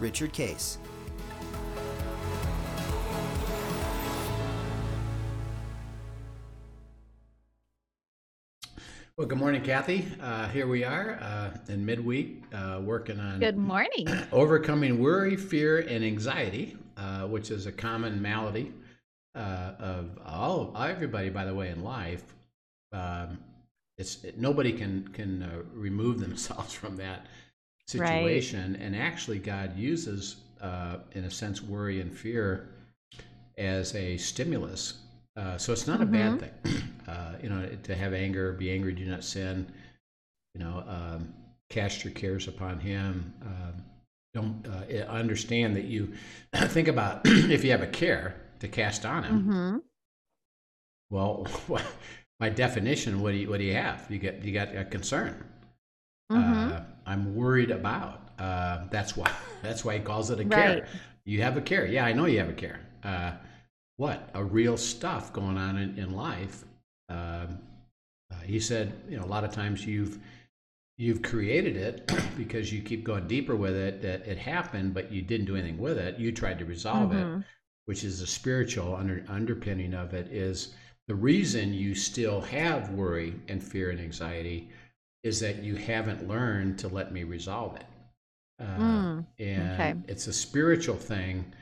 Richard Case. Well, good morning, Kathy. Uh, here we are uh, in midweek uh, working on Good morning. overcoming worry, fear, and anxiety, uh, which is a common malady uh, of all everybody, by the way, in life. Um, it's it, nobody can can uh, remove themselves from that situation, and actually, God uses, in a sense, worry and fear as a stimulus. so it's not a bad thing. Uh, you know, to have anger, be angry, do not sin. You know, um, cast your cares upon Him. Um, don't uh, understand that you think about if you have a care to cast on Him. Mm-hmm. Well, by definition, what do you what do you have? You get you got a concern. Mm-hmm. I'm worried about. Uh, that's why that's why he calls it a care. You have a care. Yeah, I know you have a care. Uh, what a real stuff going on in, in life um, uh, he said, you know, a lot of times you've you've created it because you keep going deeper with it. That it happened, but you didn't do anything with it. You tried to resolve Mhm. it, which is the spiritual under, underpinning of it. Is the reason you still have worry and fear and anxiety is that you haven't learned to let me resolve it. Uh, Mm, and okay. it's a spiritual thing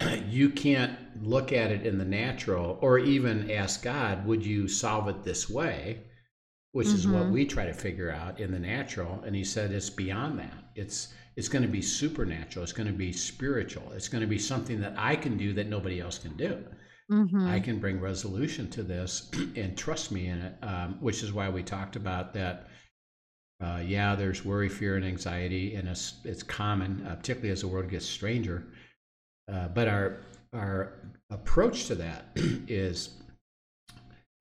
you can't look at it in the natural or even ask God, would you solve it this way? Which is what Mhm. we try to figure out in the natural. And he said it's beyond that. It's it's going to be supernatural. It's going to be spiritual. It's going to be something that I can do that nobody else can do. Mm-hmm. I can bring resolution to this and trust me in it, um, which is why we talked about that. Uh, yeah, there's worry, fear, and anxiety, and it's, it's common, uh, particularly as the world gets stranger. Uh, but our our approach to that is,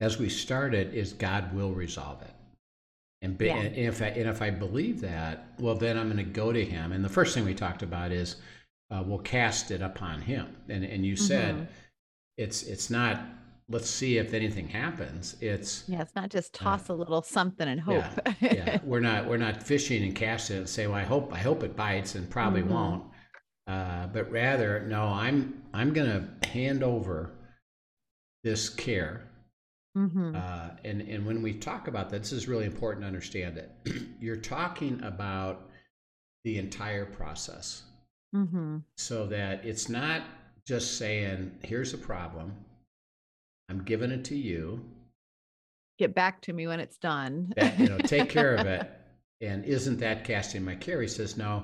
as we started, is God will resolve it. And, be, Yeah. and if I, and if I believe that, well, then I'm going to go to Him. And the first thing we talked about is, uh, we'll cast it upon Him. And and you said, Mhm. it's it's not. Let's see if anything happens. It's Yeah, it's not just toss a little something and hope. yeah, yeah. We're not we're not fishing and casting and say, well, I hope I hope it bites and probably Mhm. won't. Uh, but rather, no, I'm I'm gonna hand over this care. hmm Uh, and and when we talk about that, this is really important to understand it. You're talking about the entire process, hmm so that it's not just saying, here's a problem. I'm giving it to you. Get back to me when it's done. that, you know, take care of it. And isn't that casting my care? He says, no,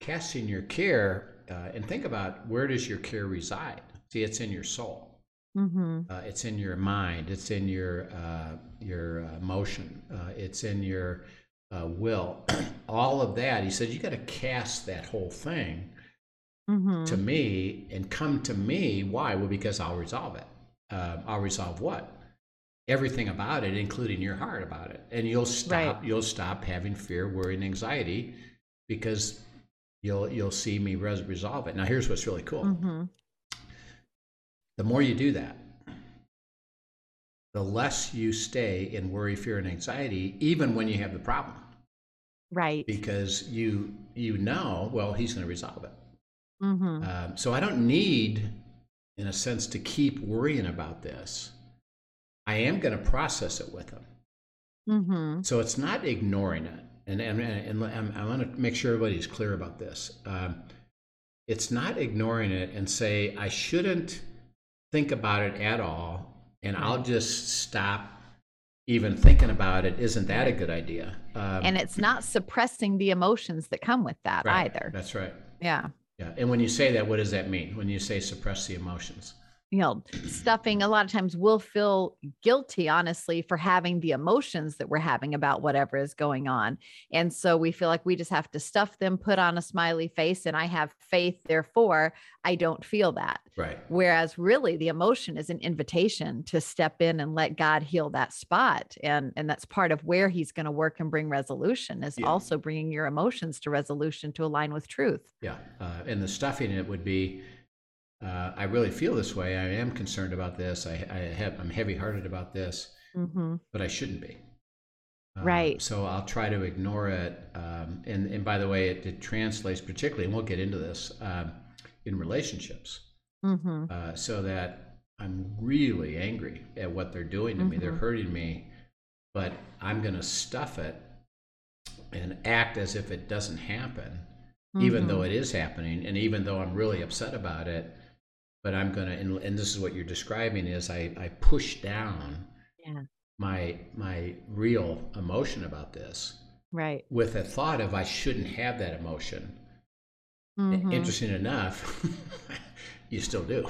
casting your care. Uh, and think about where does your care reside? See, it's in your soul. hmm Uh, it's in your mind. It's in your uh, your uh, emotion. Uh, it's in your uh, will. All of that. He said, you got to cast that whole thing hmm to me and come to me. Why? Well, because I'll resolve it. Uh, I'll resolve what? Everything about it, including your heart about it, and you'll stop. Right. You'll stop having fear, worry, and anxiety, because you'll you'll see me res- resolve it. Now, here's what's really cool. hmm The more you do that, the less you stay in worry, fear, and anxiety, even when you have the problem, Right. because you you know, well, he's going to resolve it. hmm Um, so I don't need, in a sense, to keep worrying about this. I am going to process it with him. hmm So it's not ignoring it. And, and, and, and I want to make sure everybody's clear about this. Um, it's not ignoring it and say, I shouldn't think about it at all, and I'll just stop even thinking about it. Isn't that a good idea? Um, And it's not suppressing the emotions that come with that right, either. That's right. Yeah. Yeah. And when you say that, what does that mean? When you say suppress the emotions? You know, stuffing, a lot of times we'll feel guilty, honestly, for having the emotions that we're having about whatever is going on. And so we feel like we just have to stuff them, put on a smiley face, and I have faith, therefore I don't feel that. Right. Whereas really the emotion is an invitation to step in and let God heal that spot. And, and that's part of where he's going to work and bring resolution is Yeah. also bringing your emotions to resolution to align with truth. Yeah. Uh, and the stuffing it would be, uh, I really feel this way. I am concerned about this. I, I have, I'm heavy hearted about this, Mm-hmm. but I shouldn't be. Uh, Right. So I'll try to ignore it. Um, and, and by the way, it, it translates particularly, and we'll get into this, um, in relationships. Mm-hmm. uh, so that I'm really angry at what they're doing to me. They're Mhm. hurting me, but I'm going to stuff it and act as if it doesn't happen, even though Mm-hmm. it is happening, and even though I'm really upset about it. But I'm going to, and, and this is what you're describing is I, I push down Yeah. my my real emotion about this Right. with a thought of I shouldn't have that emotion. Mhm. Interesting enough, you still do.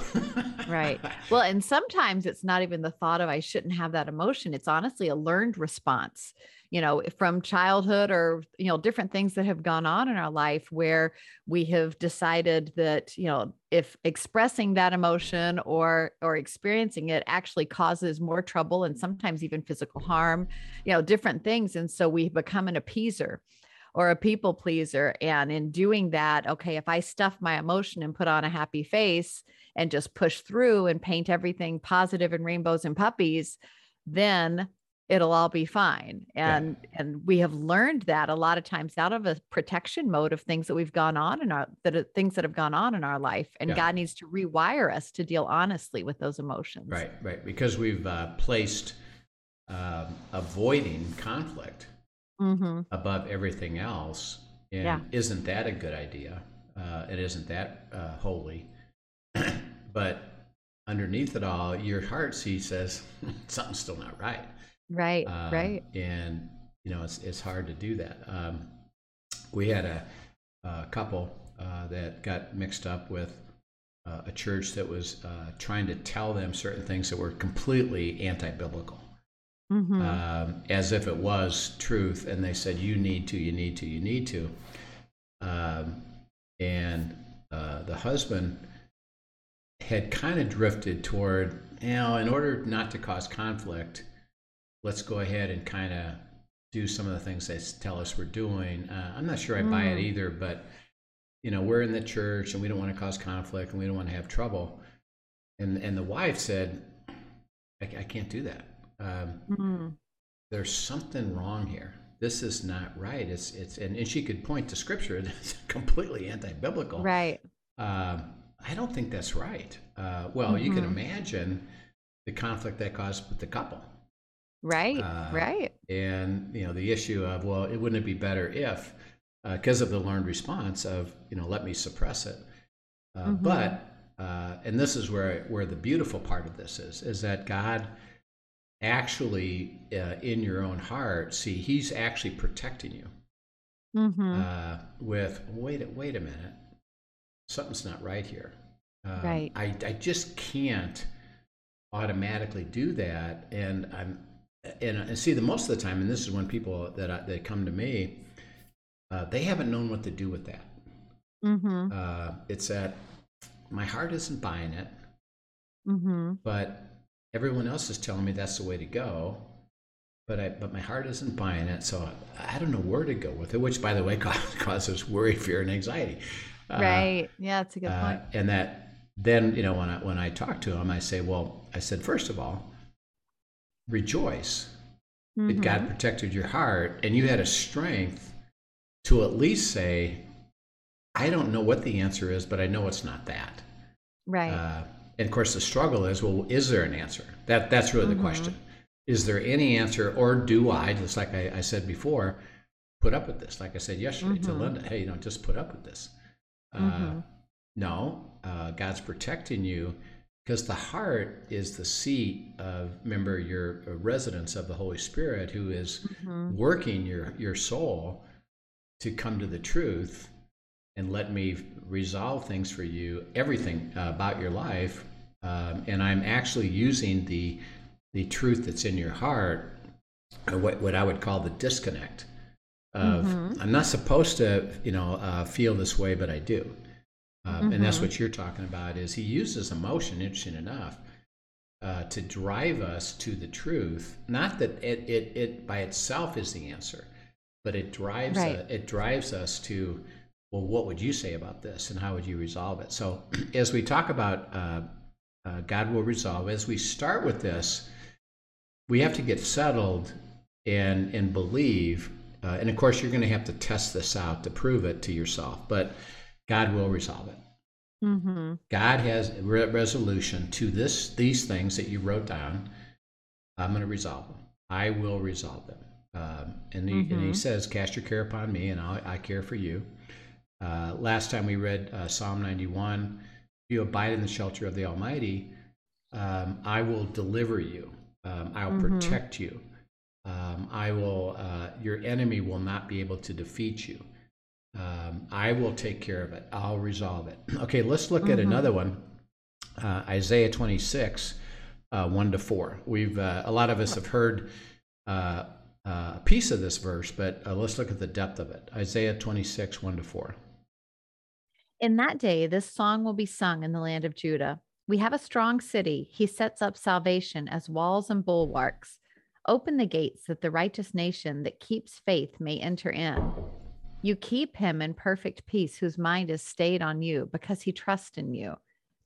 Right. Well, and sometimes it's not even the thought of I shouldn't have that emotion. It's honestly a learned response, you know, from childhood or, you know, different things that have gone on in our life where we have decided that, you know, if expressing that emotion or or experiencing it actually causes more trouble and sometimes even physical harm, you know, different things. And so we become an appeaser or a people pleaser. And in doing that, okay, if I stuff my emotion and put on a happy face, and just push through and paint everything positive and rainbows and puppies, then it'll all be fine. Yeah. And and we have learned that a lot of times out of a protection mode of things that we've gone on in our that things that have gone on in our life. And Yeah. God needs to rewire us to deal honestly with those emotions. Right, right. Because we've uh, placed um, avoiding conflict Mm-hmm. above everything else. And Yeah. isn't that a good idea? Uh, it isn't that uh, holy. but underneath it all, your heart sees says something's still not right. Right. Um, right. And you know, it's it's hard to do that. Um, we had a, a couple uh, that got mixed up with uh, a church that was uh, trying to tell them certain things that were completely anti-biblical, Mm-hmm. um, as if it was truth. And they said, "You need to, you need to, you need to." Um, and uh, the husband had kind of drifted toward, you know, in order not to cause conflict, let's go ahead and kind of do some of the things they tell us we're doing. Uh, I'm not sure I buy it Mm. either, but you know, we're in the church and we don't want to cause conflict and we don't want to have trouble. And and the wife said, I, I can't do that. Um, Mm-hmm. there's something wrong here. This is not right. It's it's and, and she could point to scripture that's completely anti-biblical. Right. Um, I don't think that's right. Uh, well, you can Mhm. imagine the conflict that caused with the couple, Right. Uh, right. and you know the issue of well, it wouldn't it be better if, because of the learned response of you know let me suppress it, uh, Mhm. but uh, and this is where where the beautiful part of this is is that God actually uh, in your own heart see He's actually protecting you Mm-hmm. uh, with wait a, wait a minute something's not right here um, Right. I, I just can't automatically do that and i'm and, and see the most of the time and this is when people that I, that come to me uh, they haven't known what to do with that mm-hmm. uh, it's that my heart isn't buying it Mm-hmm. but everyone else is telling me that's the way to go but I, but my heart isn't buying it so I, I don't know where to go with it which by the way causes worry fear and anxiety Uh, Right. Yeah, that's a good uh, point. and that then you know when I when I talk to them, I say well I said first of all rejoice that God Mhm. protected your heart and you had a strength to at least say I don't know what the answer is but I know it's not that Right. uh, and of course, the struggle is, well, is there an answer? That that's really the Mhm. question. Is there any answer, or do I, just like I, I said before, put up with this? Like I said yesterday to Mhm. Linda, hey, you know, just put up with this. Uh, Mhm. no, uh, God's protecting you because the heart is the seat of, remember, your uh, residence of the Holy Spirit, who is Mhm. working your your soul to come to the truth and let me resolve things for you everything uh, about your life um, and I'm actually using the the truth that's in your heart, what what I would call the disconnect of Mhm. I'm not supposed to, you know, uh, feel this way, but I do. Um, And that's Mhm. what you're talking about. Is he uses emotion, interesting enough, uh, to drive us to the truth. Not that it, it, it by itself is the answer, but it drives Right. uh, it drives us to, well, what would you say about this, and how would you resolve it? So, as we talk about uh, uh, God will resolve, as we start with this, we have to get settled and and believe. Uh, and of course, you're going to have to test this out to prove it to yourself. But God will resolve it. Mm-hmm. God has a re- resolution to this these things that you wrote down. I'm going to resolve them. I will resolve them. Um, and, he, and he Mhm. says, "Cast your care upon me, and I'll, I care for you." Uh, last time we read uh, Psalm 91, "If you abide in the shelter of the Almighty, um, I will deliver you. Um, I will Mhm. protect you. Um, I will. Uh, your enemy will not be able to defeat you." Um, I will take care of it. I'll resolve it. Okay, let's look at Mhm. another one. Uh, Isaiah 26, uh, 1 to 4. We've uh, a lot of us have heard uh, uh, a piece of this verse, but uh, let's look at the depth of it. Isaiah 26, 1 to 4. In that day, this song will be sung in the land of Judah. We have a strong city. He sets up salvation as walls and bulwarks. Open the gates that the righteous nation that keeps faith may enter in. You keep him in perfect peace, whose mind is stayed on you because he trusts in you.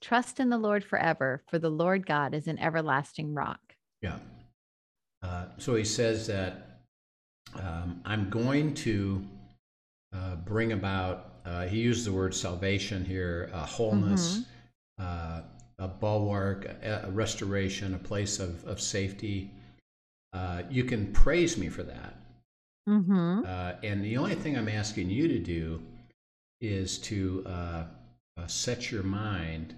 Trust in the Lord forever, for the Lord God is an everlasting rock. Yeah. Uh, so he says that um, I'm going to uh, bring about, uh, he used the word salvation here, uh, wholeness, uh, a bulwark, a, a restoration, a place of, of safety. Uh, you can praise me for that. Mm-hmm. Uh, and the only thing I'm asking you to do is to uh, uh, set your mind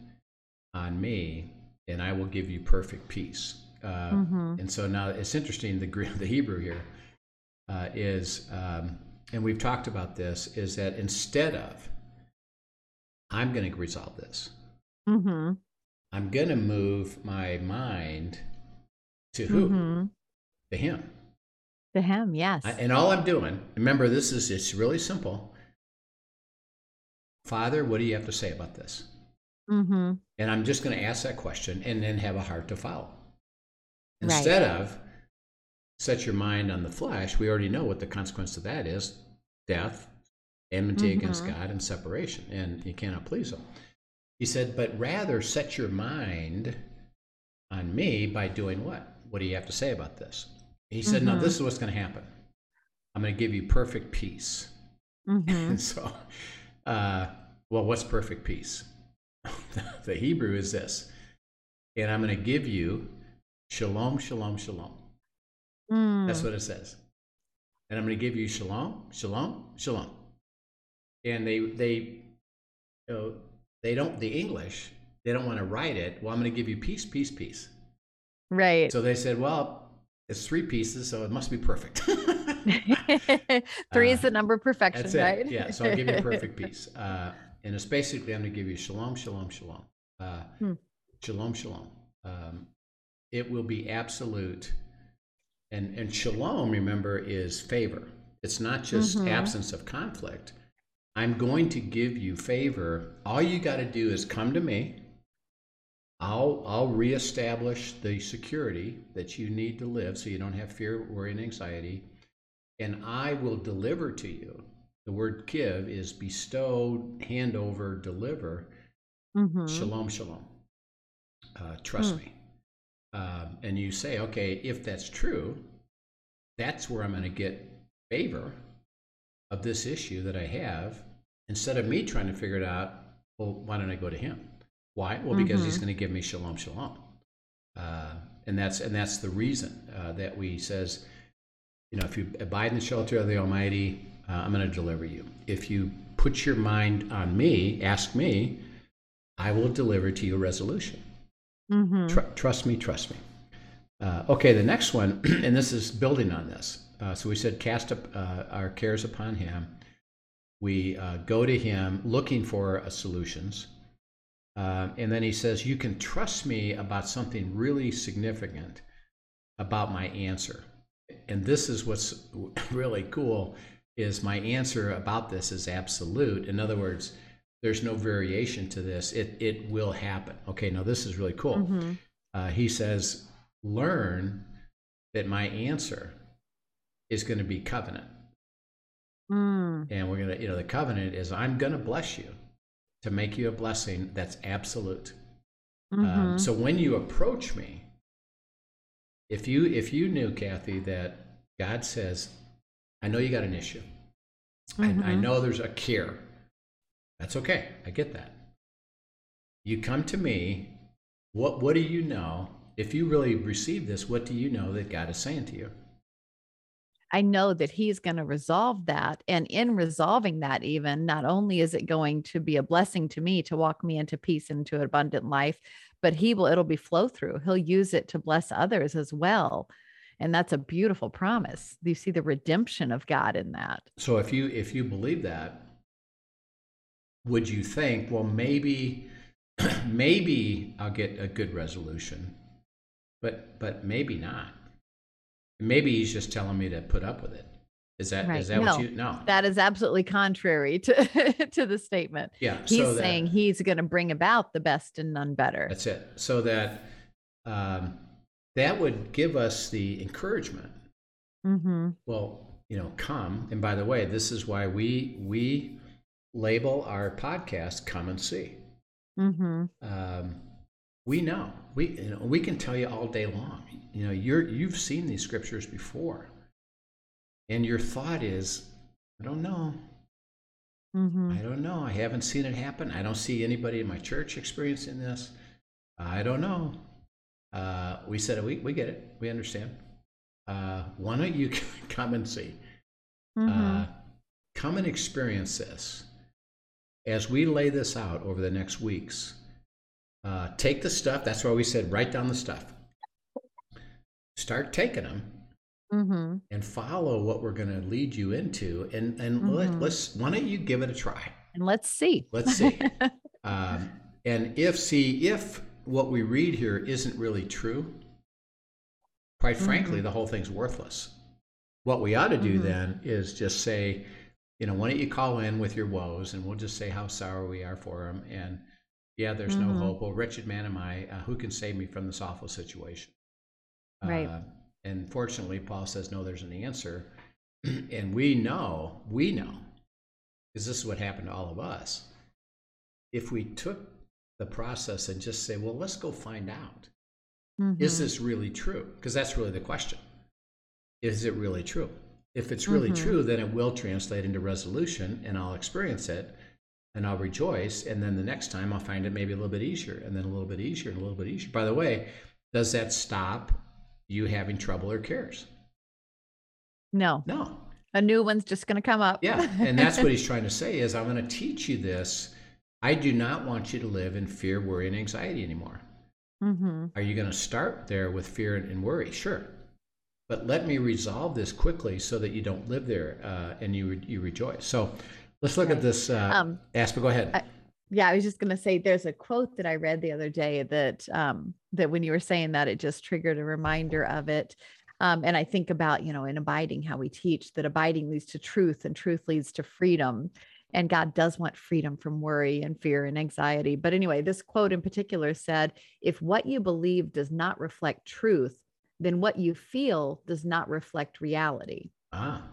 on me, and I will give you perfect peace. Uh, Mm-hmm. And so now it's interesting. The the Hebrew here uh, is, um, and we've talked about this, is that instead of I'm going to resolve this, Mm-hmm. I'm going to move my mind to who? Mm-hmm. To Him. To him, yes. And all I'm doing, remember, this is it's really simple. Father, what do you have to say about this? mm-hmm. And I'm just going to ask that question and then have a heart to follow. Right. Instead of set your mind on the flesh, we already know what the consequence of that is death, enmity against Mhm. God, and separation, and you cannot please Him. He said, but rather set your mind on me by doing what? What do you have to say about this? He said, no, Mhm. this is what's going to happen. I'm going to give you perfect peace. Mm-hmm. And so, uh, well, what's perfect peace? the Hebrew is this. And I'm going to give you shalom, shalom, shalom. Mm. That's what it says. And I'm going to give you shalom, shalom, shalom. And they, they, you know, they don't, the English, they don't want to write it. Well, I'm going to give you peace, peace, peace. Right. So they said, well, it's three pieces, so it must be perfect. Three Uh, is the number of perfection, That's it. right? Yeah. So I'll give you a perfect peace. Uh, and it's basically I'm going to give you shalom, shalom, shalom. Uh, Hmm. Shalom, shalom. Um, it will be absolute. And and shalom, remember, is favor. It's not just Mhm. absence of conflict. I'm going to give you favor. All you got to do is come to me. I'll I'll reestablish the security that you need to live, so you don't have fear, worry, and anxiety and I will deliver to you. The word give is bestow, hand over, deliver. Mhm. Shalom, shalom. Uh, trust Hmm. me. Um, and you say, okay, if that's true, that's where I'm going to get favor of this issue that I have. Instead of me trying to figure it out, well, why don't I go to him? Why? Well, because he's Mhm. going to give me shalom, shalom. Uh, and that's and that's the reason uh, that we says, you know, if you abide in the shelter of the Almighty, uh, I'm going to deliver you. If you put your mind on me, ask me, I will deliver to you a resolution. Mhm. Tr- trust me, trust me. Uh, okay, the next one, and this is building on this. Uh, so we said, cast up uh, our cares upon Him. We uh, go to Him looking for uh, solutions. Uh, and then he says, You can trust me about something really significant about my answer. And this is what's really cool is my answer about this is absolute. In other words, there's no variation to this. It it will happen. Okay, now this is really cool. Mm-hmm. Uh, he says, learn that my answer is going to be covenant. Mm. And we're going to, you know, the covenant is I'm going to bless you to make you a blessing that's absolute. Um, mm-hmm. Um, so when you approach me, if you if you knew Kathy that God says, I know you got an issue. Mm-hmm. I, I mm-hmm. know there's a cure. That's okay. I get that. You come to me. What what do you know? If you really receive this, what do you know that God is saying to you? I know that he's going to resolve that. And in resolving that, even not only is it going to be a blessing to me to walk me into peace and to abundant life, but he will, it'll be flow through. He'll use it to bless others as well. And that's a beautiful promise. You see the redemption of God in that. So if you if you believe that, would you think, well, maybe maybe I'll get a good resolution, but but maybe not. Maybe he's just telling me to put up with it. Is that right. is that no, what you no? That is absolutely contrary to to the statement. Yeah, he's so saying that, he's going to bring about the best and none better. That's it. So that um, that would give us the encouragement. Mm-hmm. Well, you know, come. And by the way, this is why we we label our podcast "Come and See." Mm-hmm. Um, we know we you know, we can tell you all day long you know you're you've seen these scriptures before. And your thought is i don't know. Mm-hmm. i don't know. I haven't seen it happen. I don't see anybody in my church experiencing this. I don't know. Uh, we said we, we get it. We understand. Uh, why don't you come and see? Mm-hmm. uh, come and experience this. As we lay this out over the next weeks uh, take the stuff that's why we said write down the stuff start taking them mm-hmm. and follow what we're going to lead you into and and mm-hmm. let, us why don't you give it a try and let's see let's see um, and if see if what we read here isn't really true quite frankly mm-hmm. the whole thing's worthless what we ought to do mm-hmm. then is just say you know why don't you call in with your woes and we'll just say how sorry we are for them and yeah there's no mm-hmm. hope well wretched man am i uh, who can save me from this awful situation Right. Uh, and fortunately, Paul says, no, there's an answer. and we know, we know, because this is what happened to all of us. If we took the process and just say, well, let's go find out, mm-hmm. is this really true? Because that's really the question. Is it really true? If it's really mm-hmm. true, then it will translate into resolution and I'll experience it and I'll rejoice. And then the next time I'll find it maybe a little bit easier and then a little bit easier and a little bit easier. By the way, does that stop you having trouble or cares. No. No. A new one's just going to come up. yeah, and that's what he's trying to say is I'm going to teach you this. I do not want you to live in fear, worry, and anxiety anymore. Mm-hmm. Are you going to start there with fear and worry? Sure. But let me resolve this quickly so that you don't live there uh, and you you rejoice. So let's look at this uh, um, aspect. Go ahead. I, yeah, I was just going to say there's a quote that I read the other day that um, that when you were saying that, it just triggered a reminder of it. Um, and I think about, you know, in abiding, how we teach that abiding leads to truth and truth leads to freedom. And God does want freedom from worry and fear and anxiety. But anyway, this quote in particular said if what you believe does not reflect truth, then what you feel does not reflect reality. Ah.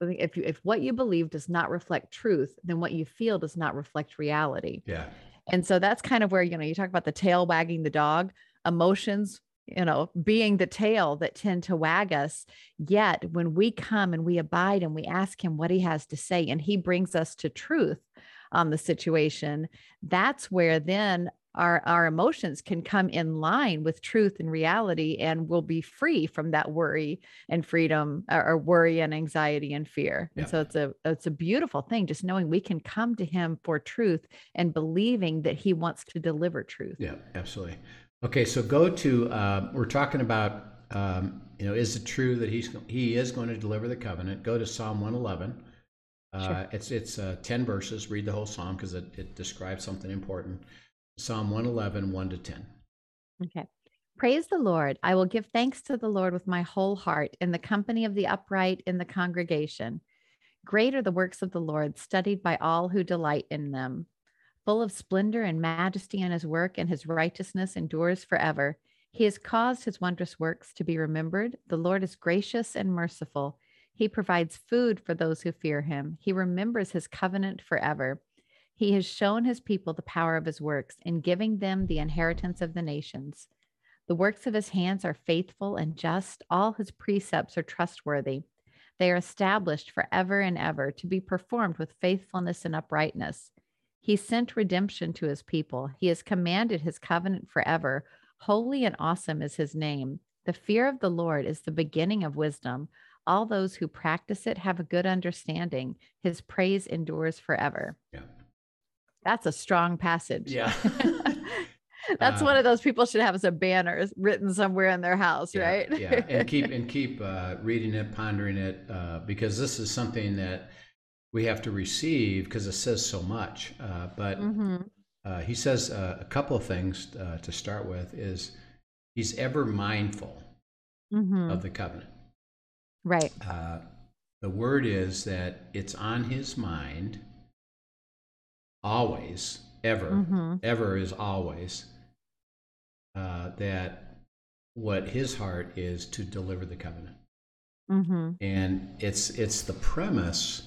If you, if what you believe does not reflect truth, then what you feel does not reflect reality. Yeah. And so that's kind of where you know you talk about the tail wagging the dog, emotions, you know, being the tail that tend to wag us. Yet when we come and we abide and we ask him what he has to say and he brings us to truth on the situation, that's where then our our emotions can come in line with truth and reality and we'll be free from that worry and freedom or, worry and anxiety and fear yeah. and so it's a it's a beautiful thing just knowing we can come to him for truth and believing that he wants to deliver truth yeah absolutely okay so go to uh, we're talking about um, you know is it true that he's he is going to deliver the covenant go to psalm 111 Uh, Sure. It's it's uh, ten verses. Read the whole psalm because it, it describes something important. Psalm 111, 1 to 10. Okay. Praise the Lord. I will give thanks to the Lord with my whole heart in the company of the upright in the congregation. Great are the works of the Lord, studied by all who delight in them. Full of splendor and majesty in his work, and his righteousness endures forever. He has caused his wondrous works to be remembered. The Lord is gracious and merciful. He provides food for those who fear him. He remembers his covenant forever. He has shown his people the power of his works in giving them the inheritance of the nations. The works of his hands are faithful and just. All his precepts are trustworthy. They are established forever and ever to be performed with faithfulness and uprightness. He sent redemption to his people. He has commanded his covenant forever. Holy and awesome is his name. The fear of the Lord is the beginning of wisdom. All those who practice it have a good understanding. His praise endures forever. Yeah. That's a strong passage. Yeah. That's Uh, one of those people should have as a banner written somewhere in their house, yeah, right? yeah, and keep and keep uh, reading it, pondering it, uh, because this is something that we have to receive because it says so much. Uh, but hmm uh, he says uh, a couple of things uh, to start with. Is he's ever mindful hmm of the covenant. Right. Uh, the word is that it's on his mind always, ever, hmm ever is always, uh, that what his heart is to deliver the covenant. hmm And it's, it's the premise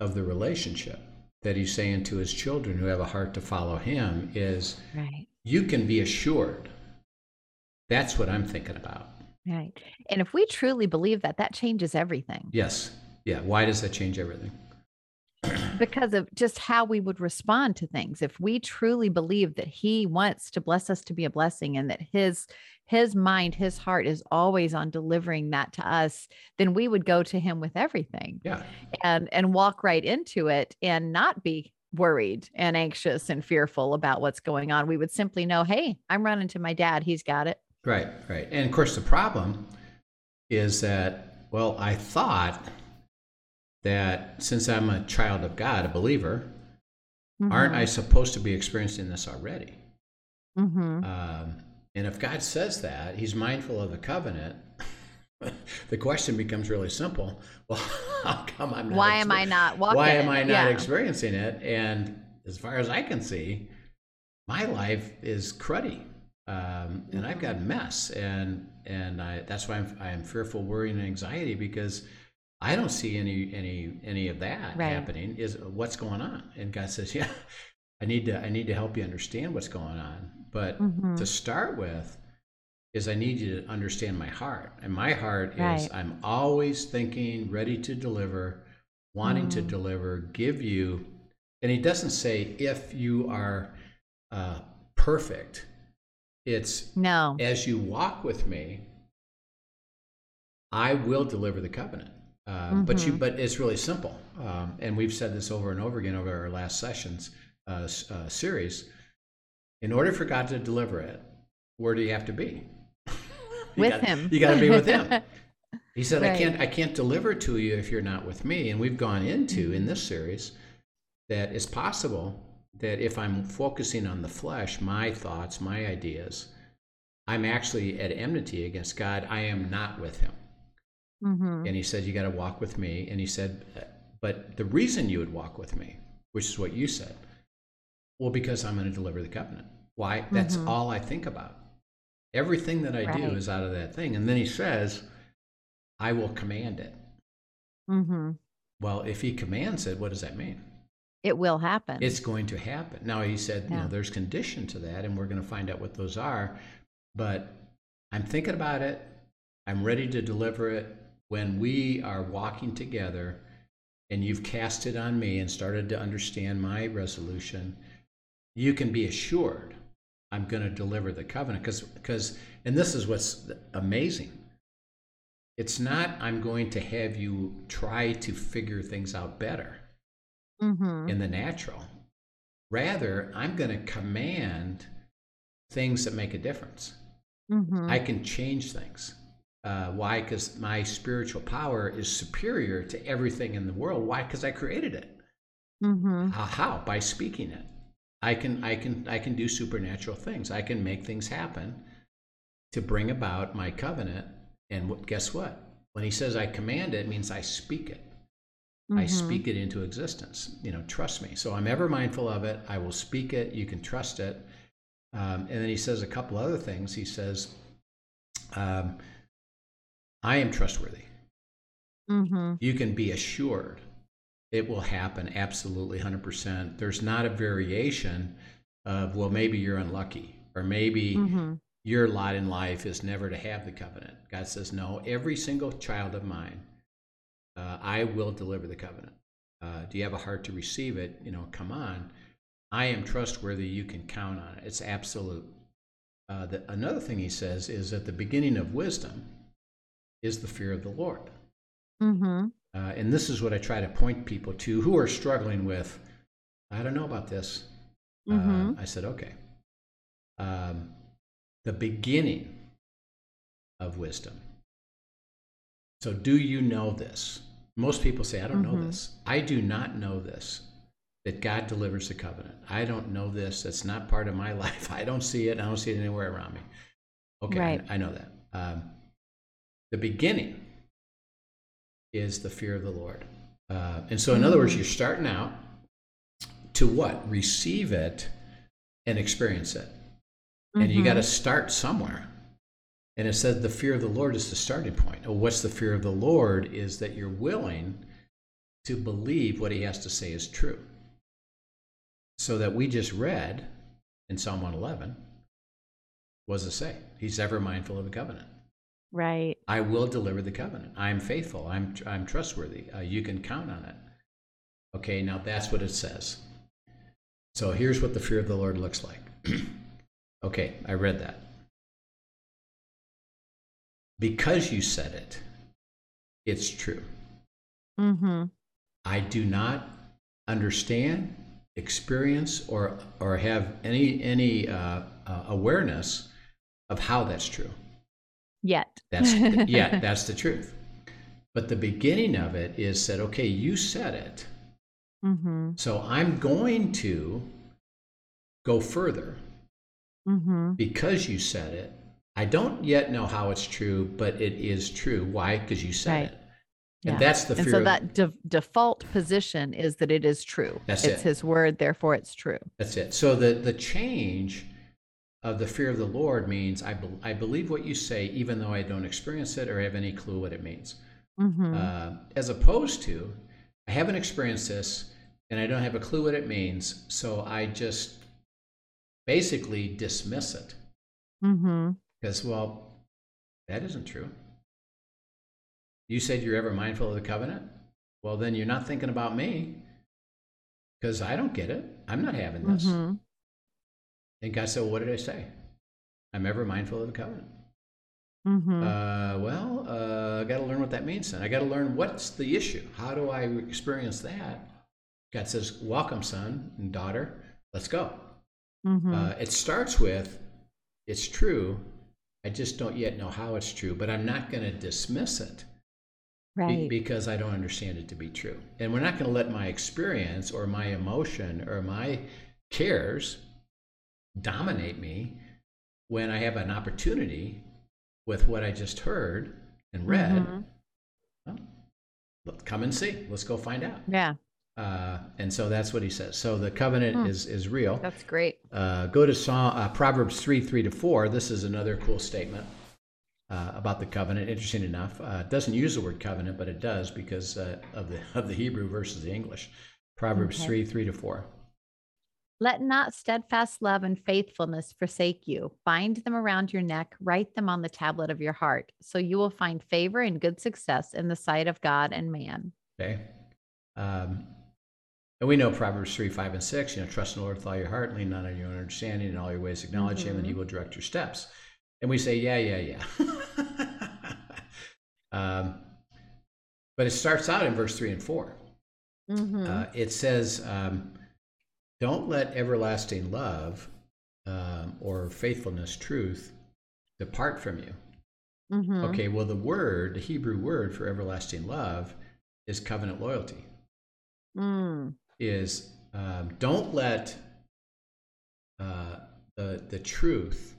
of the relationship that he's saying to his children who have a heart to follow him is Right. you can be assured. That's what I'm thinking about. Right. And if we truly believe that, that changes everything Yes. Yeah. Why does that change everything? Because of just how we would respond to things. If we truly believe that he wants to bless us to be a blessing and that his his mind, his heart is always on delivering that to us, then we would go to him with everything. Yeah. and and walk right into it and not be worried and anxious and fearful about what's going on we would simply know hey i'm running to my dad he's got it Right, right. And of course, the problem is that, well, I thought that since I'm a child of God, a believer, aren't I supposed to be experiencing this already? mm-hmm. Um, and if God says that, He's mindful of the covenant, the question becomes really simple. Well, how come I'm not? why am i not walking Why am? I not Yeah. experiencing it? And as far as I can see, my life is cruddy, um, and I've got mess, and and I, that's why I'm I'm fearful, worrying, and anxiety because I don't see any any any of that Right. happening. Is what's going on? And God says, yeah, I need to I need to help you understand what's going on, but Mhm. to start with is I need you to understand my heart. And my heart is Right. I'm always thinking, ready to deliver, wanting to Mm. deliver, give you. And he doesn't say if you are uh, perfect. It's no as you walk with me, I will deliver the covenant. Um, But you, Mhm. but it's really simple, um, and we've said this over and over again over our last sessions uh, uh, series. In order for God to deliver it, where do you have to be? You with gotta- him You got to be with Him. He said, "I can't, I can't deliver it to you if you're not with me." And we've gone into in this series that it's possible that if I'm focusing on the flesh, my thoughts, my ideas, I'm actually at enmity against God. I am not with Him. Hmm And He said, "You got to walk with me." And He said, "But the reason you would walk with me, which is what you said, well, because I'm going to deliver the covenant. Why? That's Mhm. all I think about. Everything that I do is out of that thing." And then He says, "I will command it." hmm Well, if he commands it, what does that mean? it will happen It's going to happen. Now, he said, you know, there's condition to that, and we're going to find out what those are. But I'm thinking about it. I'm ready to deliver it. When we are walking together and you've cast it on me and started to understand my resolution, you can be assured I'm going to deliver the covenant. Because, because, and this is what's amazing. It's not, I'm going to have you try to figure things out better hmm in the natural. Rather, I'm going to command things that make a difference. hmm I can change things. Uh, why? Because my spiritual power is superior to everything in the world. Why? Because I created it. Mm-hmm. How? How? By speaking it. I can I can I can do supernatural things. I can make things happen to bring about my covenant. And what, guess what? When he says I command it, it means I speak it. I Mhm. speak it into existence. You know, trust me. So I'm ever mindful of it. I will speak it. You can trust it. Um, and then he says a couple other things. He says, um, I am trustworthy. Mm-hmm. You can be assured it will happen absolutely 100%. There's not a variation of, well, maybe you're unlucky or maybe Mm-hmm. your lot in life is never to have the covenant. God says, no, every single child of mine, uh, I will deliver the covenant. Uh, do you have a heart to receive it? You know, come on. I am trustworthy. You can count on it. It's absolute. Uh, the, another thing he says is that the beginning of wisdom is the fear of the Lord. Mm-hmm. Uh, and this is what I try to point people to who are struggling with, I don't know about this. Mhm. Uh, I said, okay. Um, the beginning of wisdom. So, do you know this? Most people say, I don't know Mhm. this. I do not know this that God delivers the covenant. I don't know this. That's not part of my life. I don't see it. I don't see it anywhere around me. Okay, I- I, know that. Um, the beginning is the fear of the Lord. Uh, and so, in other words, you're starting out to what? Receive it and experience it. And you got to start somewhere. And it said the fear of the Lord is the starting point. Well, what's the fear of the Lord? Is that you're willing to believe what he has to say is true. So that we just read in Psalm 111, what does it say? He's ever mindful of the covenant. Right. I will deliver the covenant. I'm faithful. I'm, I'm trustworthy. Uh, you can count on it. Okay, now that's what it says. So here's what the fear of the Lord looks like. okay, I read that. Because you said it, it's true. Mm-hmm. I do not understand, experience, or, or have any, any uh, uh, awareness of how that's true. Yet. That's yeah, that's the truth. But the beginning of it is said, okay, you said it. mm-hmm. So I'm going to go further Mm-hmm. because you said it. I don't yet know how it's true, but it is true. Why? Because you said Right. it. And that's the and so of- that de- default position is that it is true. That's it's it. his word, therefore it's true. That's it. So the, the change of the fear of the Lord means I, bel I believe what you say, even though I don't experience it or have any clue what it means. Mm-hmm. uh, as opposed to I haven't experienced this and I don't have a clue what it means, so I just basically dismiss it mm-hmm. because, well, that isn't true. You said you're ever mindful of the covenant? Well, then you're not thinking about me because I don't get it. I'm not having this. Mm-hmm. And God said, well, What did I say? I'm ever mindful of the covenant. Mm-hmm. Uh, well, uh, I got to learn what that means then. I got to learn what's the issue. How do I experience that? God says, Welcome, son and daughter. Let's go. mm-hmm. Uh, it starts with, It's true. I just don't yet know how it's true, but I'm not going to dismiss it be- right. because I don't understand it to be true. And we're not going to let my experience or my emotion or my cares dominate me when I have an opportunity with what I just heard and read. Mhm. Well, come and see. Let's go find out. yeah, Uh, and so that's what he says. So the covenant Hmm. is is real. that's great. Uh, go to Psalm, uh, Proverbs 3 3 to 4. This is another cool statement uh, about the covenant. Interesting enough. Uh, it doesn't use the word covenant, but it does because uh, of, the, of the Hebrew versus the English. Proverbs Okay. 3 3 to 4. Let not steadfast love and faithfulness forsake you. Bind them around your neck, write them on the tablet of your heart, so you will find favor and good success in the sight of God and man. Okay. Um, and we know Proverbs 3 5 and 6. You know, trust in the Lord with all your heart, lean not on your own understanding, in all your ways acknowledge him, and he will direct your steps. And we say, yeah, yeah, yeah. um, but it starts out in verse 3 and 4. Mm-hmm. Uh, it says, um, Don't let everlasting love um, or faithfulness, truth, depart from you. Mhm. Okay, well, the word, the Hebrew word for everlasting love is covenant loyalty. Mm. Is um, don't let uh, the, the truth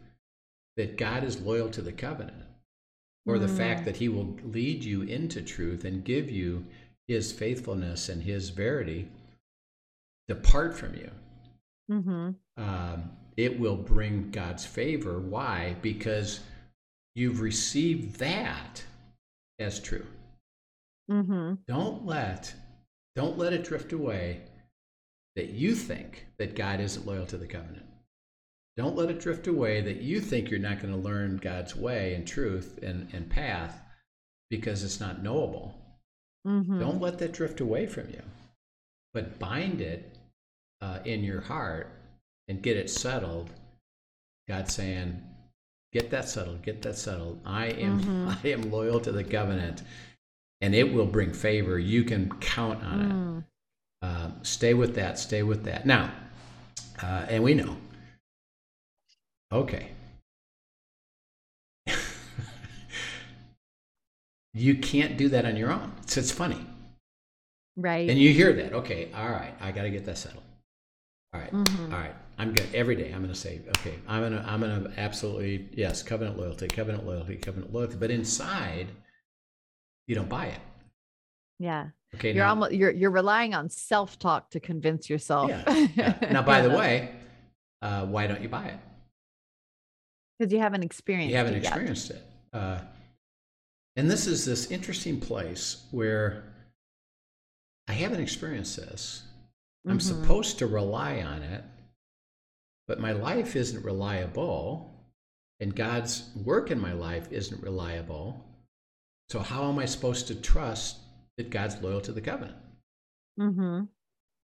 that God is loyal to the covenant or the fact Mm. that he will lead you into truth and give you his faithfulness and his verity depart from you. Mhm. Um, it will bring God's favor. Why? Because you've received that as true. Mhm. Don't let don't let it drift away that you think that God isn't loyal to the covenant. Don't let it drift away that you think you're not going to learn God's way and truth and, and path because it's not knowable. Mhm. Don't let that drift away from you, but bind it uh, in your heart and get it settled. God saying, "Get that settled. Get that settled. I am. Mhm. I am loyal to the covenant, and it will bring favor. You can count on it. Mm. Um, stay with that. Stay with that. Now, uh, and we know. Okay. you can't do that on your own. So it's funny. Right. And you hear that. Okay, all right, I got to get that settled. All right, Mhm. all right. I'm good. Every day I'm going to say, okay, I'm going to, I'm going to absolutely, yes, covenant loyalty, covenant loyalty, covenant loyalty. But inside, you don't buy it. yeah. Okay, You're now, almost you're you're relying on self-talk to convince yourself. Yeah, yeah. Now, by the way, uh, why don't you buy it? because you haven't experienced you haven't it yet. experienced it. Uh, and this is this interesting place where I haven't experienced this. I'm Mhm. supposed to rely on it, but my life isn't reliable, and God's work in my life isn't reliable. So, how am I supposed to trust that God's loyal to the covenant? Mm-hmm.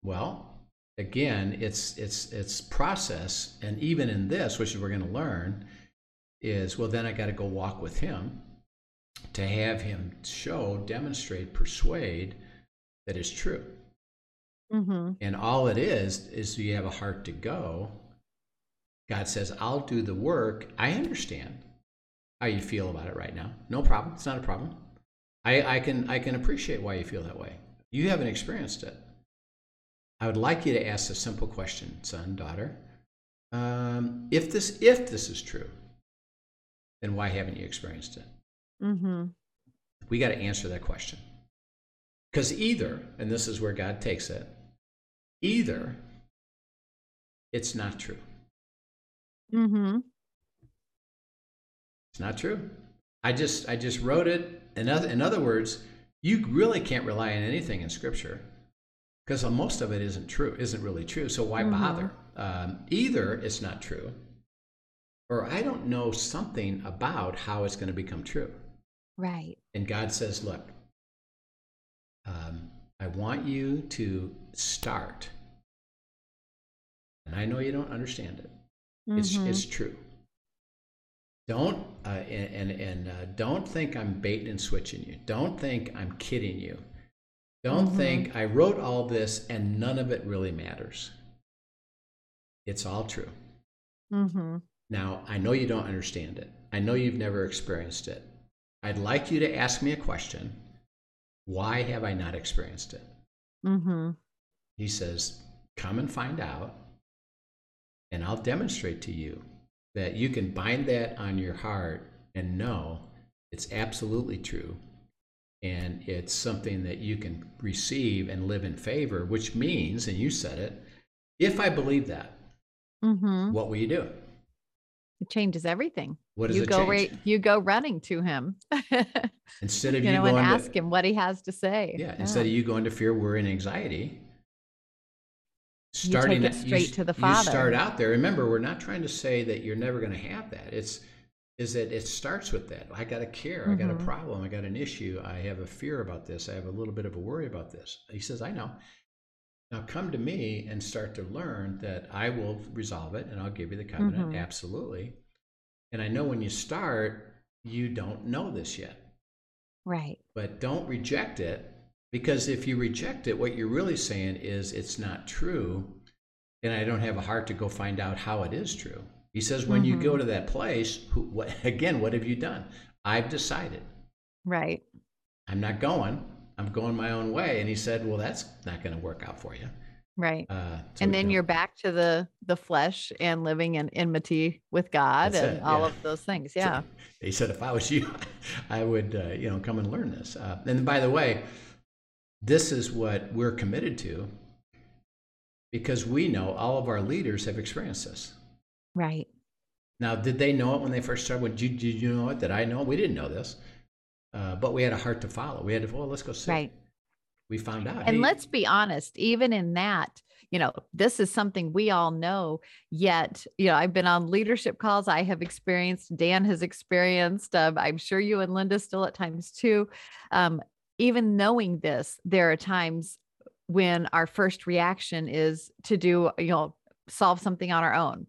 Well, again, it's it's it's process, and even in this, which we're going to learn, is well, then I got to go walk with Him to have Him show, demonstrate, persuade that it's true. Mhm. And all it is is you have a heart to go. God says, "I'll do the work." I understand how you feel about it right now. No problem. It's not a problem. I, I can I can appreciate why you feel that way. You haven't experienced it. I would like you to ask a simple question, son, daughter. Um, if this if this is true, then why haven't you experienced it? Mhm. We got to answer that question. Because either, and this is where God takes it, either it's not true. Mhm. It's not true. I just I just wrote it. In other, in other words, you really can't rely on anything in Scripture because most of it isn't true, isn't really true. So why Mhm. bother? Um, either it's not true, or I don't know something about how it's going to become true. Right. And God says, Look, um, I want you to start. And I know you don't understand it. It's, Mhm. it's true. Don't uh, and and, and uh, don't think I'm baiting and switching you. Don't think I'm kidding you. Don't Mhm. think I wrote all this and none of it really matters. It's all true. Mm-hmm. Now, I know you don't understand it. I know you've never experienced it. I'd like you to ask me a question. Why have I not experienced it? Mhm. He says, Come and find out, and I'll demonstrate to you that you can bind that on your heart and know it's absolutely true. And it's something that you can receive and live in favor, which means, and you said it, if I believe that, Mhm. what will you do? It changes everything. What does you it go change? right you go running to him. Instead of you you, know, and ask to, him what he has to say. Yeah, instead of you going to fear, worry, and anxiety, You take starting it straight s- to the father. You start out there. Remember, we're not trying to say that you're never going to have that. It's is that it starts with that. I got a care. I got a Mhm. problem. I got an issue. I have a fear about this. I have a little bit of a worry about this. He says, I know. Now come to me and start to learn that I will resolve it and I'll give you the covenant. Mhm. Absolutely. And I know when you start, you don't know this yet right. but don't reject it because if you reject it what you're really saying is it's not true and i don't have a heart to go find out how it is true he says when you go Mhm. to that place who, what, again what have you done I've decided. Right. I'm not going. I'm going my own way. And he said, Well, that's not going to work out for you. Right. Uh, so and then you're back to the the flesh and living in enmity with God and it, all yeah. of those things. Yeah. he said, if I was you, I would, uh, you know, come and learn this. Uh, and by the way, this is what we're committed to because we know all of our leaders have experienced this. Right. Now, did they know it when they first started? Did you, did you know it? Did I know? it? We didn't know this, uh, but we had a heart to follow. We had to, well, let's go see. Right. We found out. And hey, let's be honest, even in that, you know, this is something we all know. Yet, you know, I've been on leadership calls. I have experienced. Dan has experienced. Um, I'm sure you and Linda still at times too. Um, even knowing this, there are times when our first reaction is to do, you know, solve something on our own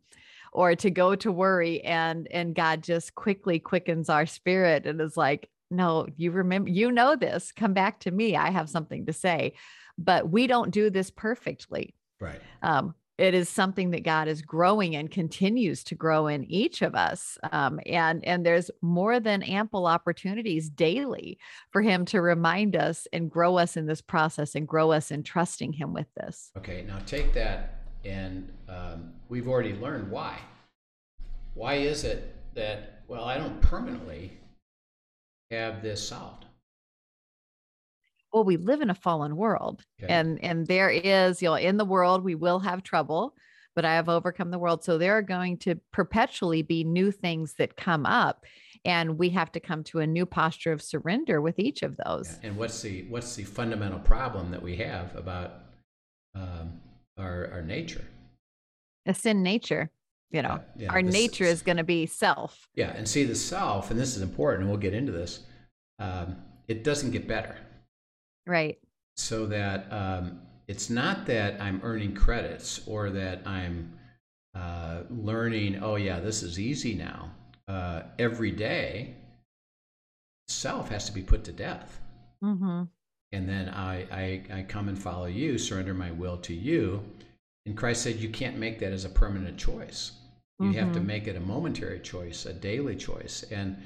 or to go to worry and and God just quickly quickens our spirit and is like, no, you remember, you know this, come back to me. I have something to say. But we don't do this perfectly. Right. Um, it is something that God is growing and continues to grow in each of us. Um, and and there's more than ample opportunities daily for Him to remind us and grow us in this process and grow us in trusting Him with this. Okay, now take that, and um, we've already learned why. Why is it that well, I don't permanently have this solved? well we live in a fallen world okay. and and there is you know in the world we will have trouble but i have overcome the world so there are going to perpetually be new things that come up and we have to come to a new posture of surrender with each of those yeah. and what's the what's the fundamental problem that we have about um, our our nature a sin nature you know yeah, our nature is going to be self yeah and see the self and this is important and we'll get into this um, it doesn't get better Right. So that um, it's not that I'm earning credits or that I'm uh, learning, oh, yeah, this is easy now. Uh, every day, self has to be put to death. Mm-hmm. And then I, I, I come and follow you, surrender my will to you. And Christ said, you can't make that as a permanent choice. You mm-hmm. have to mm-hmm. make it a momentary choice, a daily choice. And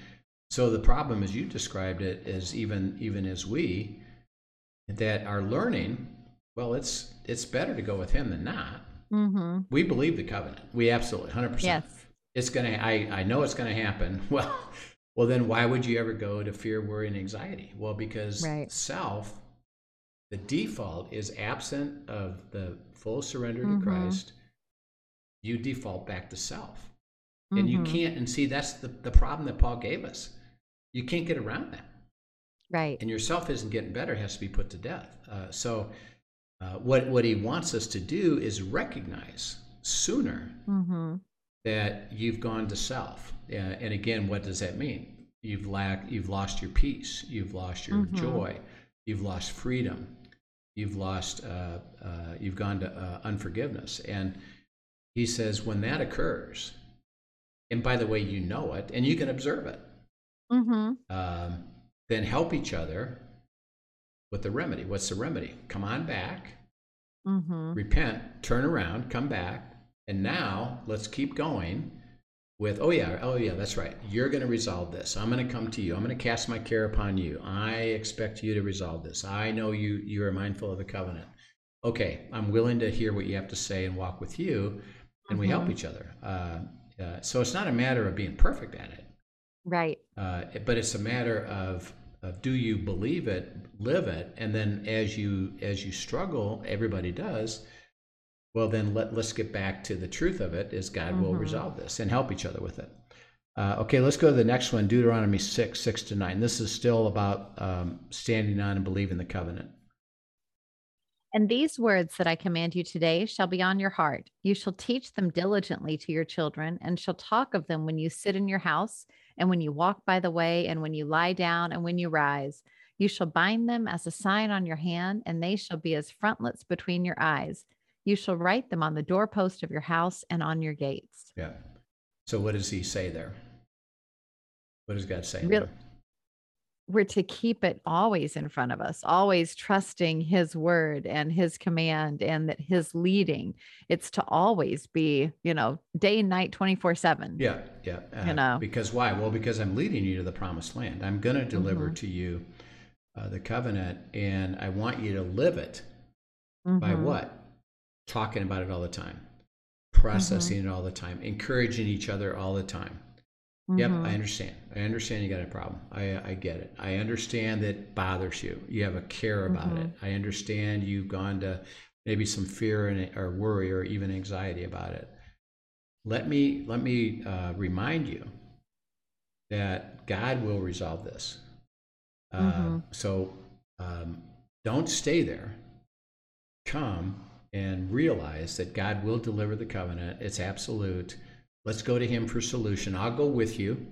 so the problem, as you described it, is even even as we that are learning, well, it's it's better to go with him than not. Mm-hmm. We believe the covenant. We absolutely, hundred percent. Yes. It's gonna. I I know it's gonna happen. Well, well, then why would you ever go to fear, worry, and anxiety? Well, because right. self, the default is absent of the full surrender to mm-hmm. Christ. You default back to self, mm-hmm. and you mm-hmm. can't. And see, that's the the problem that Paul gave us. You can't get around that. Right. And yourself isn't getting better, has to be put to death. Uh, so, uh, what, what he wants us to do is recognize sooner mm-hmm. that you've gone to self. Uh, and again, what does that mean? You've lacked, you've lost your peace, you've lost your mm-hmm. joy, you've lost freedom, you've lost, uh, uh, you've gone to uh, unforgiveness. And he says, when that occurs, and by the way, you know it, and you can observe it. Mm-hmm. Um, then help each other with the remedy. What's the remedy? Come on back, mm-hmm. repent, turn around, come back, and now let's keep going with, oh yeah, oh yeah, that's right. You're going to resolve this. I'm going to come to you. I'm going to cast my care upon you. I expect you to resolve this. I know you you are mindful of the covenant. Okay, I'm willing to hear what you have to say and walk with you, and mm-hmm. we help mm-hmm. each other. Uh, uh, so it's not a matter of being perfect at it. Right. Uh, but it's a matter of, of do you believe it, live it, and then as you as you struggle, everybody does. Well, then let let's get back to the truth of it. Is God mm-hmm. will resolve this and help each other with it. Uh, okay, let's go to the next one, Deuteronomy six six to nine. This is still about um, standing on and believing the covenant. And these words that I command you today shall be on your heart. You shall teach them diligently to your children, and shall talk of them when you sit in your house and when you walk by the way, and when you lie down, and when you rise. You shall bind them as a sign on your hand, and they shall be as frontlets between your eyes. You shall write them on the doorpost of your house and on your gates. Yeah. So, what does he say there? What does God say? Really, we're to keep it always in front of us, always trusting his word and his command and that his leading. It's to always be, you know, day and night 24 7. Yeah, yeah. Uh, you know, because why? Well, because I'm leading you to the promised land. I'm going to deliver mm-hmm. to you uh, the covenant, and I want you to live it mm-hmm. by what? Talking about it all the time, processing mm-hmm. it all the time, encouraging each other all the time Mm-hmm. Yep, I understand. I understand you got a problem. I, I get it. I understand that bothers you. You have a care about mm-hmm. it. I understand you've gone to maybe some fear and, or worry or even anxiety about it. Let me let me uh, remind you that God will resolve this. Uh, mm-hmm. So um, don't stay there. Come and realize that God will deliver the covenant. It's absolute Let's go to him for solution. I'll go with you.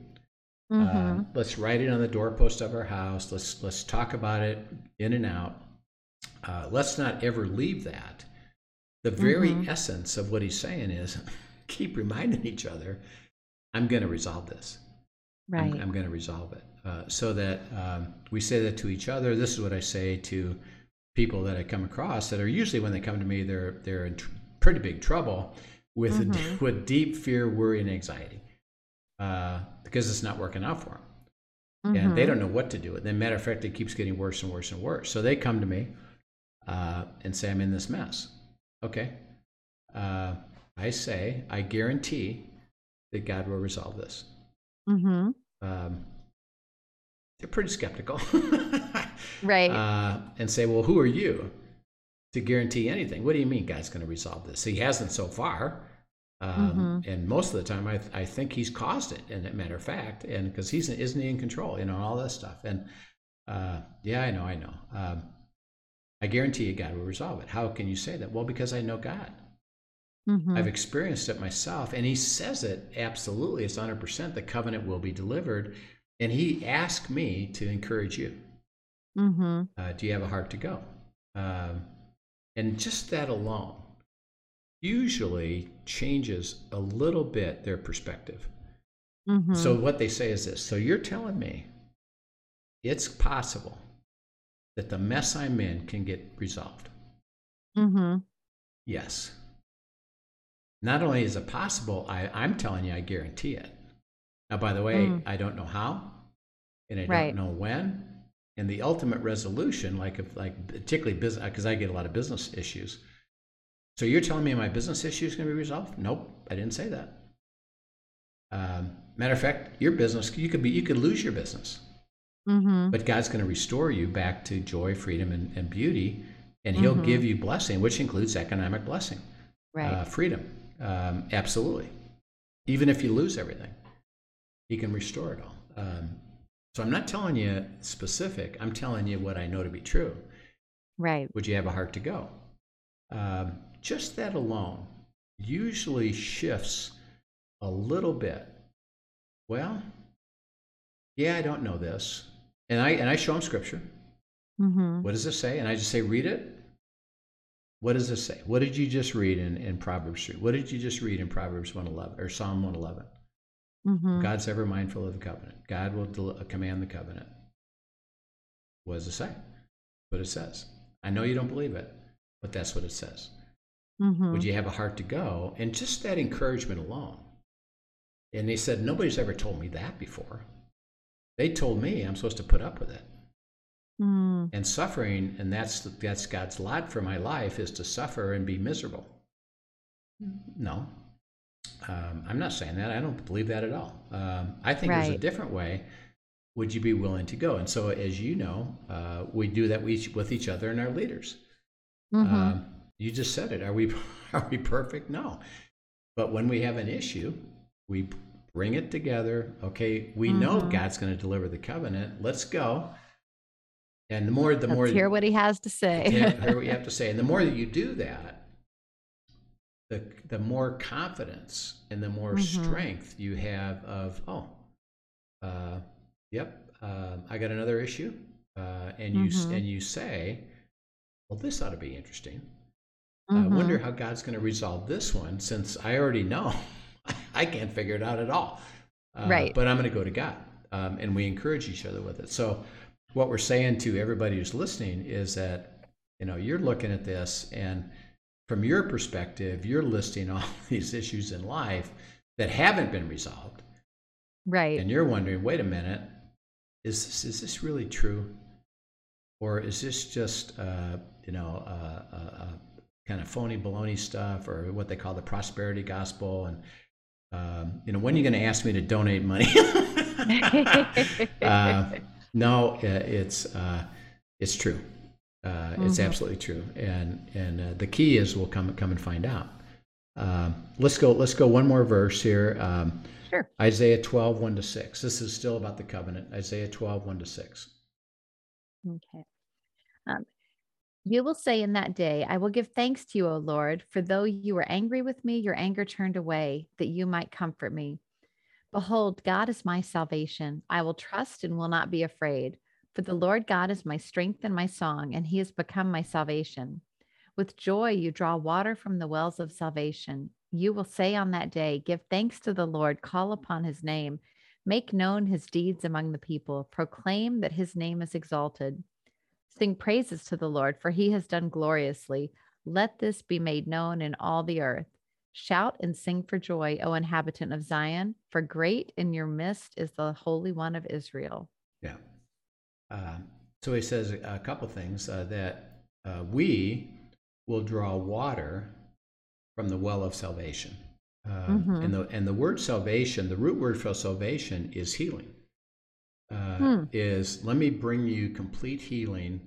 Mm-hmm. Um, let's write it on the doorpost of our house. Let's let's talk about it in and out. Uh, let's not ever leave that. The very mm-hmm. essence of what he's saying is keep reminding each other, I'm going to resolve this. Right. I'm, I'm going to resolve it. Uh, so that um, we say that to each other. This is what I say to people that I come across that are usually when they come to me, they're they're in tr- pretty big trouble with mm-hmm. a, with deep fear, worry, and anxiety uh, because it's not working out for them. Mm-hmm. And they mm-hmm. don't know what to do. And then, matter of fact, it keeps getting worse and worse and worse. So they come to me uh, and say, I'm in this mess. Okay. Uh, I say, I guarantee that God will resolve this. Mm-hmm. Um, they're pretty skeptical. right. Uh, and say, well, who are you? To guarantee anything. What do you mean God's going to resolve this? He hasn't so far. Um, mm-hmm. And most of the time, I, I think he's caused it. And matter of fact, and because he's isn't he in control, you know, all that stuff. And uh, yeah, I know, I know. Um, I guarantee you, God will resolve it. How can you say that? Well, because I know God. Mm-hmm. I've experienced it myself, and He says it absolutely. It's 100. percent The covenant will be delivered, and He asked me to encourage you. Mm-hmm. Uh, do you have a heart to go? Um, and just that alone usually changes a little bit their perspective. Mm-hmm. So, what they say is this So, you're telling me it's possible that the mess I'm in can get resolved? Mm-hmm. Yes. Not only is it possible, I, I'm telling you, I guarantee it. Now, by the way, mm. I don't know how, and I right. don't know when, and the ultimate resolution, like if like particularly business, because I get a lot of business issues. So you're telling me my business issue is going to be resolved? Nope, I didn't say that. Um, matter of fact, your business you could be you could lose your business, mm-hmm. but God's going to restore you back to joy, freedom, and, and beauty, and He'll mm-hmm. give you blessing, which includes economic blessing, right? Uh, freedom, um, absolutely. Even if you lose everything, He can restore it all. Um, so I'm not telling you specific. I'm telling you what I know to be true. Right. Would you have a heart to go? Um, just that alone usually shifts a little bit. Well, yeah, I don't know this, and I and I show them scripture. Mm-hmm. What does it say? And I just say, read it. What does it say? What did you just read in, in Proverbs 3? What did you just read in Proverbs 111 or Psalm 111? Mm-hmm. God's ever mindful of the covenant. God will del- uh, command the covenant. What does it say? What it says. I know you don't believe it, but that's what it says. Mm-hmm. Would you have a heart to go? And just that encouragement alone. And they said, Nobody's ever told me that before. They told me I'm supposed to put up with it. Mm. And suffering, and that's, that's God's lot for my life, is to suffer and be miserable. No, um, I'm not saying that. I don't believe that at all. Um, I think right. there's a different way. Would you be willing to go? And so, as you know, uh, we do that with each other and our leaders. Mm-hmm. Um, you just said it. Are we are we perfect? No. But when we have an issue, we bring it together. Okay, we mm-hmm. know God's going to deliver the covenant. Let's go. And the more, the Let's more hear what He has to say. hear what you have to say. And the more that you do that, the the more confidence and the more mm-hmm. strength you have of oh uh, yep uh, i got another issue uh, and you mm-hmm. and you say well this ought to be interesting mm-hmm. i wonder how god's going to resolve this one since i already know i can't figure it out at all uh, right but i'm going to go to god um, and we encourage each other with it so what we're saying to everybody who's listening is that you know you're looking at this and from your perspective you're listing all these issues in life that haven't been resolved. Right. And you're wondering wait a minute is this, is this really true? Or is this just uh, you know uh, uh, uh, kind of phony baloney stuff or what they call the prosperity gospel? And um, you know when are you going to ask me to donate money? Uh, no it's uh, it's true mm-hmm. it's absolutely true and and the key is we'll come come and find out um, let's go let's go one more verse here um, sure isaiah 12 1 to 6 this is still about the covenant isaiah 12 1 to 6 okay um, you will say in that day, I will give thanks to you, O Lord, for though you were angry with me, your anger turned away, that you might comfort me. Behold, God is my salvation. I will trust and will not be afraid. For the Lord God is my strength and my song, and he has become my salvation. With joy, you draw water from the wells of salvation. You will say on that day, Give thanks to the Lord, call upon his name, make known his deeds among the people, proclaim that his name is exalted. Sing praises to the Lord, for he has done gloriously. Let this be made known in all the earth. Shout and sing for joy, O inhabitant of Zion, for great in your midst is the Holy One of Israel. Yeah. Uh, so he says a couple things uh, that uh, we will draw water from the well of salvation. Uh, mm-hmm. And, the, and the word salvation, the root word for salvation is healing uh, hmm. is let me bring you complete healing,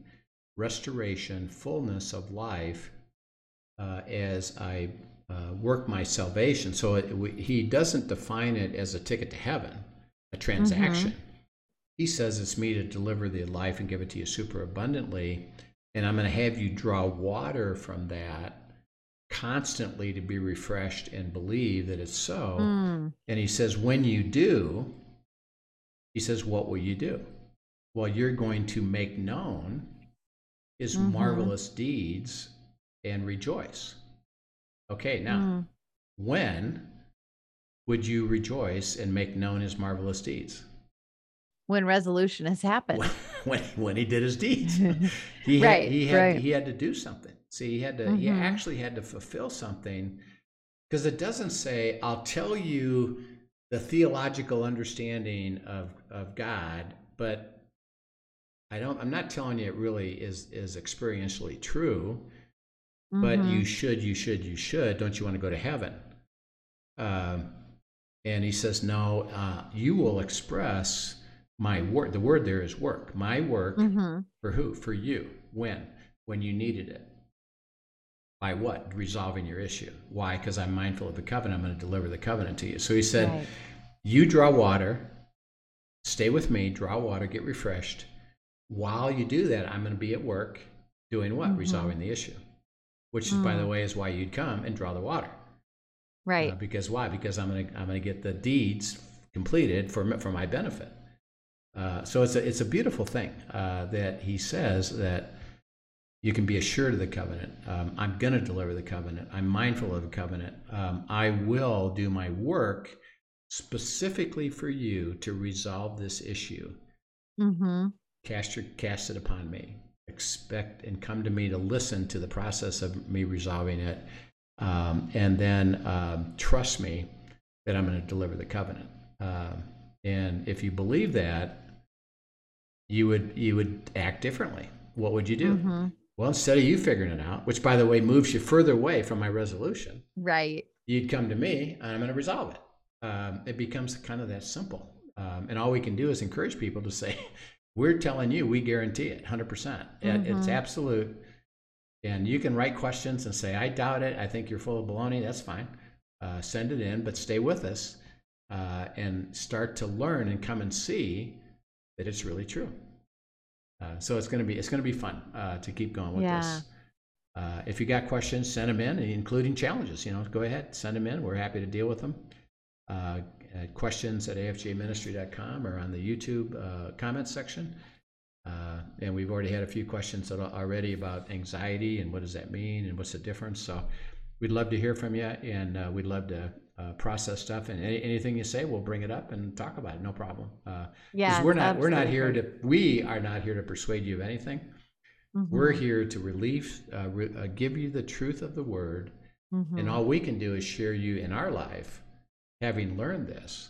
restoration, fullness of life uh, as I uh, work my salvation. So it, he doesn't define it as a ticket to heaven, a transaction. Mm-hmm. He says it's me to deliver the life and give it to you super abundantly. And I'm going to have you draw water from that constantly to be refreshed and believe that it's so. Mm. And he says, when you do, he says, What will you do? Well, you're going to make known his mm-hmm. marvelous deeds and rejoice. Okay, now, mm. when would you rejoice and make known his marvelous deeds? When resolution has happened. When, when, when he did his deeds. He had, right, he, had, right. he had to do something. See, he had to, mm-hmm. he actually had to fulfill something because it doesn't say, I'll tell you the theological understanding of, of God, but I don't I'm not telling you it really is is experientially true, mm-hmm. but you should, you should, you should. Don't you want to go to heaven? Um, and he says, No, uh, you will express my work. The word there is work. My work mm-hmm. for who? For you. When? When you needed it. By what? Resolving your issue. Why? Because I'm mindful of the covenant. I'm going to deliver the covenant to you. So he said, right. You draw water, stay with me, draw water, get refreshed. While you do that, I'm going to be at work doing what? Mm-hmm. Resolving the issue, which, mm. by the mm. way, is why you'd come and draw the water. Right. Uh, because why? Because I'm going to I'm going to get the deeds completed for for my benefit. Uh, so it's a it's a beautiful thing uh, that he says that you can be assured of the covenant. Um, I'm going to deliver the covenant. I'm mindful of the covenant. Um, I will do my work specifically for you to resolve this issue. Mm-hmm. Cast your cast it upon me. Expect and come to me to listen to the process of me resolving it, um, and then um, trust me that I'm going to deliver the covenant. Um, and if you believe that, you would you would act differently. What would you do? Mm-hmm. Well, instead of you figuring it out, which by the way moves you further away from my resolution, right? You'd come to me, and I'm going to resolve it. Um, it becomes kind of that simple. Um, and all we can do is encourage people to say, "We're telling you, we guarantee it, 100 percent. Mm-hmm. It's absolute." And you can write questions and say, "I doubt it. I think you're full of baloney." That's fine. Uh, send it in, but stay with us uh, and start to learn and come and see that it's really true. Uh, so it's going to be it's going to be fun uh, to keep going with yeah. this. Uh, if you got questions, send them in, including challenges. You know, go ahead, send them in. We're happy to deal with them. Uh, questions at afjministry.com or on the YouTube uh, comments section. Uh, and we've already had a few questions already about anxiety and what does that mean and what's the difference. So we'd love to hear from you, and uh, we'd love to uh, process stuff. And any, anything you say, we'll bring it up and talk about it. No problem. Uh, Yeah, we're not we're not here to we are not here to persuade you of anything. We're Mhm, here to relieve, uh, re- uh, give you the truth of the word, and mhm, all we can do is share you in our life. Having learned this,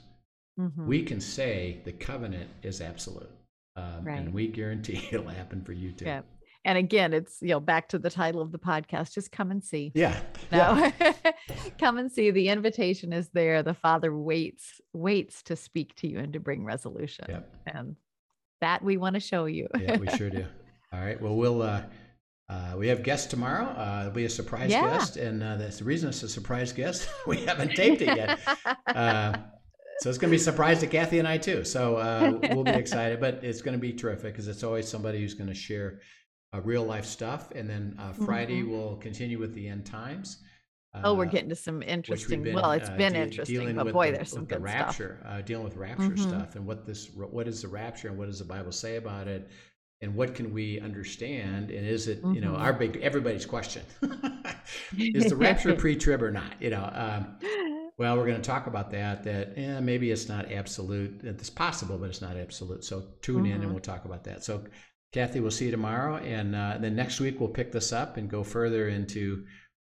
mhm. we can say the covenant is absolute, um, Right. and we guarantee it'll happen for you too. Yeah. And again, it's you know back to the title of the podcast. Just come and see. Yeah. yeah. Come and see. The invitation is there. The Father waits waits to speak to you and to bring resolution. Yep. And that we want to show you. yeah, we sure do. All right. Well, we'll. Uh, uh, we have guests tomorrow. Uh, it'll be a surprise Yeah. guest, and uh, that's the reason it's a surprise guest. we haven't taped it yet, uh, so it's going to be a surprise to Kathy and I too. So uh, we'll be excited, but it's going to be terrific because it's always somebody who's going to share uh, real life stuff, and then uh, Friday we'll continue with the end times. oh, we're uh, getting to some interesting. we've well, it's uh, been de- interesting, but boy, the- there's some with the good stuff. rapture, uh, dealing with rapture Mhm. stuff, and what this what is the rapture, and what does the Bible say about it, and what can we understand, and is it you know Mhm. our big everybody's question is the rapture pre-trib or not? You know, um, well, we're going to talk about that. That eh, maybe it's not absolute. It's possible, but it's not absolute. So tune in, and Mhm. we'll talk about that. So. Kathy, we'll see you tomorrow, and uh, then next week we'll pick this up and go further into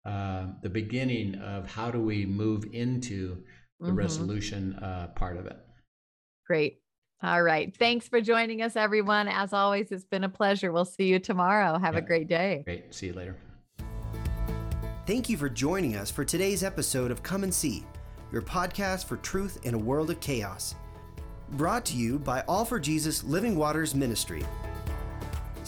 uh, the beginning of how do we move into the Mhm. resolution uh, part of it. Great. All right. Thanks for joining us, everyone. As always, it's been a pleasure. We'll see you tomorrow. Have a great day. Great. See you later. Thank you for joining us for today's episode of Come and See, your podcast for truth in a world of chaos. Brought to you by All for Jesus Living Waters Ministry.